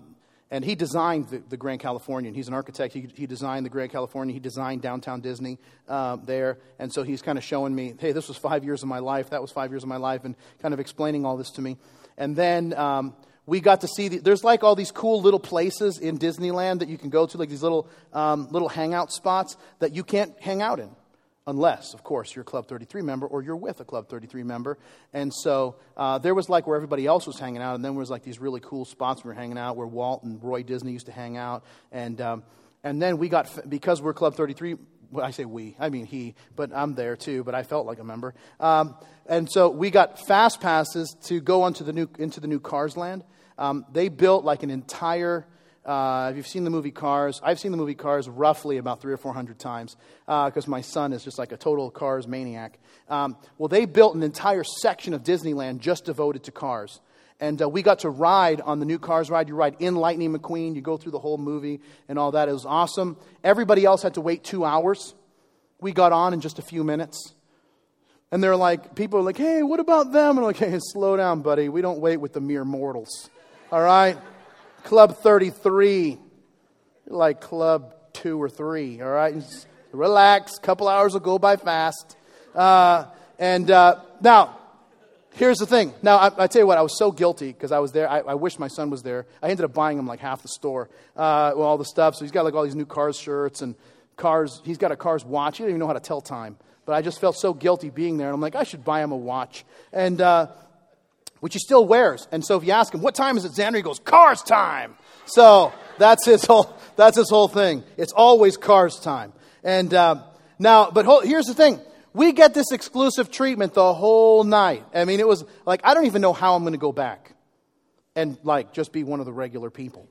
and he designed the, the, Grand Californian. He's an architect. He, he, designed the Grand Californian. He designed downtown Disney uh, there. And so he's kind of showing me, hey, this was five years of my life. That was five years of my life, and kind of explaining all this to me. And then um, we got to see the, there's like all these cool little places in disneyland that you can go to like these little um, little hangout spots that you can't hang out in unless of course you're a club 33 member or you're with a club 33 member and so uh, there was like where everybody else was hanging out and then there was like these really cool spots we were hanging out where walt and roy disney used to hang out and um, and then we got because we're club 33 I say we, I mean he, but I'm there too, but I felt like a member. Um, and so we got fast passes to go onto the new, into the new Cars land. Um, they built like an entire. Uh, if you've seen the movie Cars, I've seen the movie Cars roughly about three or four hundred times because uh, my son is just like a total Cars maniac. Um, well, they built an entire section of Disneyland just devoted to cars. And uh, we got to ride on the new Cars ride. You ride in Lightning McQueen, you go through the whole movie and all that. It was awesome. Everybody else had to wait two hours. We got on in just a few minutes. And they're like, people are like, hey, what about them? And I'm like, hey, slow down, buddy. We don't wait with the mere mortals. All right? Club 33, like Club 2 or 3. All right? Just relax. A couple hours will go by fast. Uh, and uh, now, here's the thing. Now, I, I, tell you what, I was so guilty because I was there. I, I, wish my son was there. I ended up buying him like half the store uh, with all the stuff. So he's got like all these new Cars shirts and Cars. He's got a Cars watch. He doesn't even know how to tell time. But I just felt so guilty being there. And I'm like, I should buy him a watch. And uh, which he still wears. And so if you ask him, what time is it, Xander? He goes, cars time. So that's his (laughs) whole, that's his whole thing. It's always cars time. And uh, now, but here's the thing. We get this exclusive treatment the whole night. I mean, it was like, I don't even know how I'm going to go back and like just be one of the regular people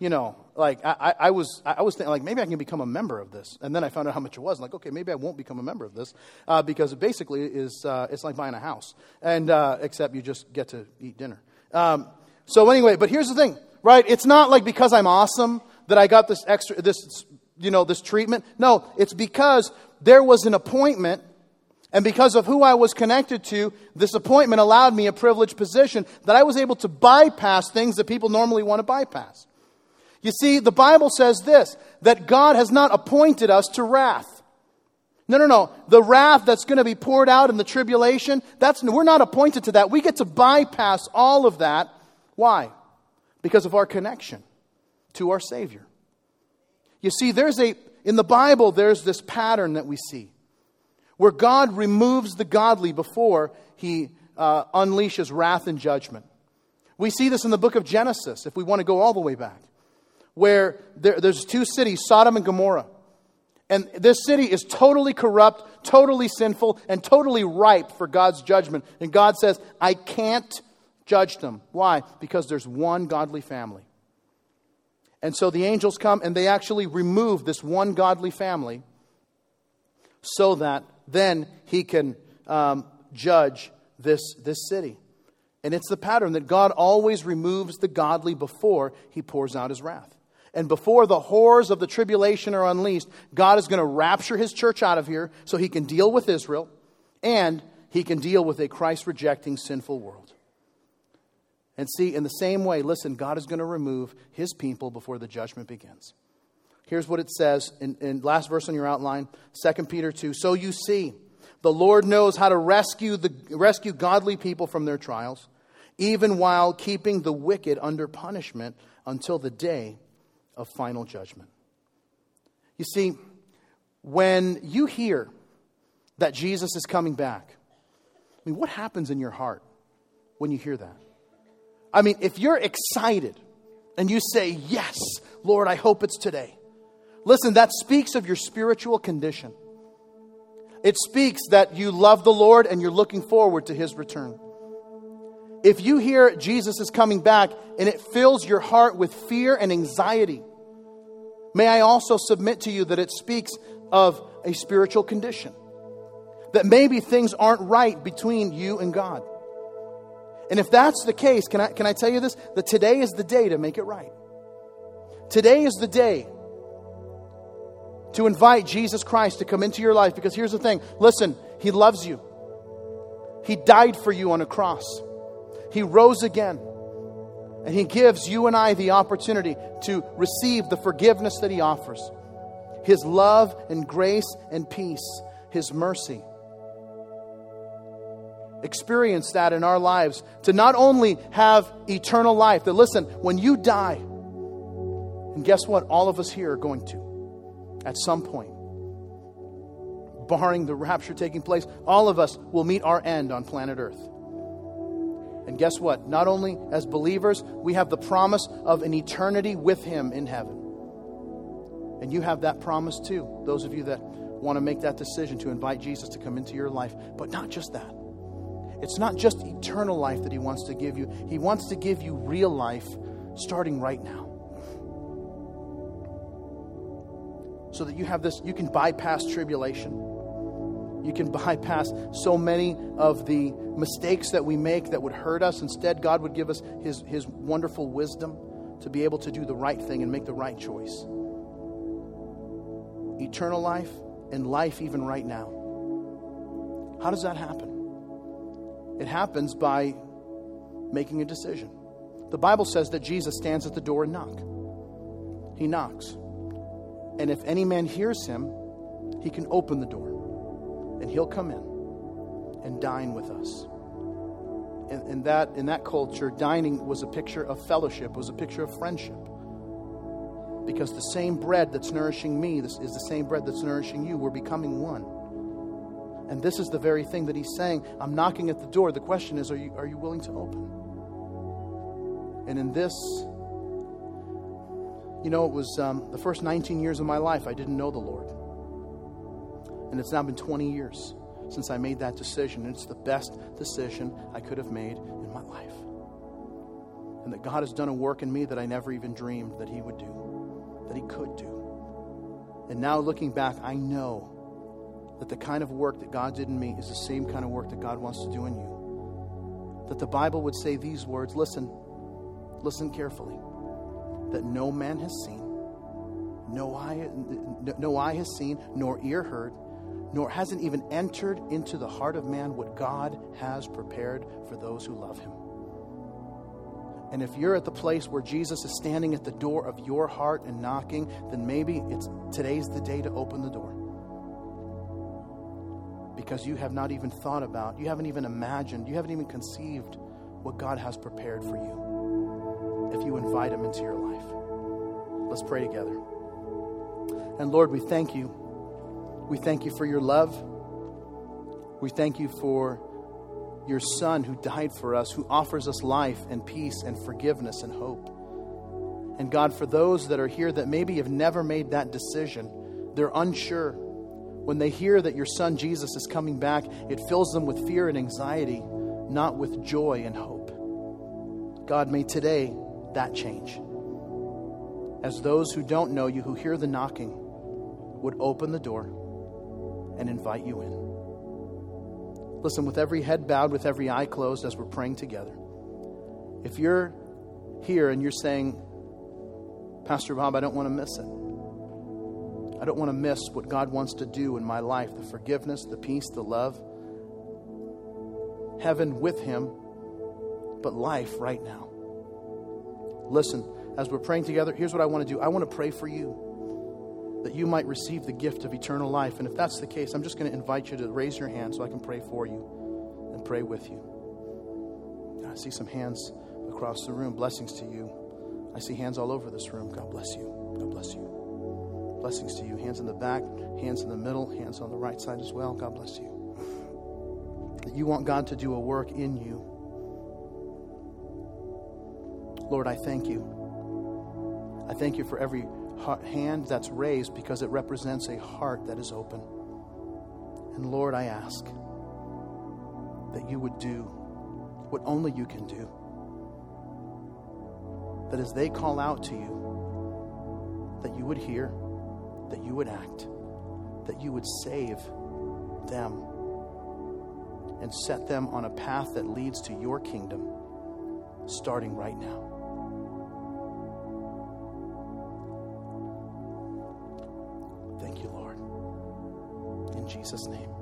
you know, like I, I was, I was thinking, like maybe I can become a member of this, and then I found out how much it was. like, okay, maybe I won't become a member of this uh, because it basically is, uh, it's like buying a house, and uh, except you just get to eat dinner. Um, so anyway, but here's the thing, right? It's not like because I'm awesome that I got this extra, this, you know, this treatment. No, it's because there was an appointment and because of who I was connected to, this appointment allowed me a privileged position that I was able to bypass things that people normally want to bypass. You see, the Bible says this that God has not appointed us to wrath. No, no, no. The wrath that's going to be poured out in the tribulation, that's, we're not appointed to that. We get to bypass all of that. Why? Because of our connection to our Savior. You see, there's a, in the Bible, there's this pattern that we see where God removes the godly before he uh, unleashes wrath and judgment. We see this in the book of Genesis, if we want to go all the way back where there, there's two cities, Sodom and Gomorrah. And this city is totally corrupt, totally sinful, and totally ripe for God's judgment. And God says, I can't judge them. Why? Because there's one godly family. And so the angels come and they actually remove this one godly family so that then he can um, judge this, this city. And it's the pattern that God always removes the godly before he pours out his wrath. And before the horrors of the tribulation are unleashed, God is going to rapture his church out of here so he can deal with Israel and he can deal with a Christ rejecting sinful world. And see, in the same way, listen, God is going to remove his people before the judgment begins. Here's what it says in, in last verse on your outline 2 Peter 2. So you see, the Lord knows how to rescue, the, rescue godly people from their trials, even while keeping the wicked under punishment until the day of final judgment. You see, when you hear that Jesus is coming back, I mean, what happens in your heart when you hear that? I mean, if you're excited and you say, Yes, Lord, I hope it's today, listen, that speaks of your spiritual condition. It speaks that you love the Lord and you're looking forward to his return. If you hear Jesus is coming back and it fills your heart with fear and anxiety, May I also submit to you that it speaks of a spiritual condition. That maybe things aren't right between you and God. And if that's the case, can I, can I tell you this? That today is the day to make it right. Today is the day to invite Jesus Christ to come into your life because here's the thing listen, He loves you, He died for you on a cross, He rose again. And He gives you and I the opportunity to receive the forgiveness that He offers His love and grace and peace, His mercy. experience that in our lives, to not only have eternal life, that listen, when you die, and guess what? All of us here are going to at some point. Barring the rapture taking place, all of us will meet our end on planet Earth. And guess what? Not only as believers, we have the promise of an eternity with Him in heaven. And you have that promise too, those of you that want to make that decision to invite Jesus to come into your life. But not just that. It's not just eternal life that He wants to give you, He wants to give you real life starting right now. So that you have this, you can bypass tribulation. You can bypass so many of the mistakes that we make that would hurt us. Instead, God would give us His, His wonderful wisdom to be able to do the right thing and make the right choice. Eternal life and life even right now. How does that happen? It happens by making a decision. The Bible says that Jesus stands at the door and knock. He knocks. And if any man hears him, he can open the door and he'll come in and dine with us. In, in, that, in that culture, dining was a picture of fellowship, was a picture of friendship. Because the same bread that's nourishing me is the same bread that's nourishing you. We're becoming one. And this is the very thing that he's saying. I'm knocking at the door. The question is, are you, are you willing to open? And in this, you know, it was um, the first 19 years of my life, I didn't know the Lord. And it's now been 20 years since I made that decision. And it's the best decision I could have made in my life. And that God has done a work in me that I never even dreamed that He would do, that He could do. And now looking back, I know that the kind of work that God did in me is the same kind of work that God wants to do in you. That the Bible would say these words listen, listen carefully. That no man has seen, no eye, no eye has seen, nor ear heard, nor hasn't even entered into the heart of man what God has prepared for those who love him. And if you're at the place where Jesus is standing at the door of your heart and knocking, then maybe it's today's the day to open the door because you have not even thought about, you haven't even imagined, you haven't even conceived what God has prepared for you if you invite Him into your life. Let's pray together. And Lord, we thank you. We thank you for your love. We thank you for your Son who died for us, who offers us life and peace and forgiveness and hope. And God, for those that are here that maybe have never made that decision, they're unsure when they hear that your son Jesus is coming back, it fills them with fear and anxiety, not with joy and hope. God, may today that change. As those who don't know you, who hear the knocking, would open the door and invite you in. Listen, with every head bowed, with every eye closed, as we're praying together, if you're here and you're saying, Pastor Bob, I don't want to miss it. I don't want to miss what God wants to do in my life the forgiveness, the peace, the love. Heaven with Him, but life right now. Listen, as we're praying together, here's what I want to do I want to pray for you that you might receive the gift of eternal life. And if that's the case, I'm just going to invite you to raise your hand so I can pray for you and pray with you. I see some hands across the room. Blessings to you. I see hands all over this room. God bless you. God bless you. Blessings to you. Hands in the back, hands in the middle, hands on the right side as well. God bless you. That you want God to do a work in you. Lord, I thank you. I thank you for every hand that's raised because it represents a heart that is open. And Lord, I ask that you would do what only you can do. That as they call out to you, that you would hear that you would act, that you would save them and set them on a path that leads to your kingdom starting right now. Jesus' name.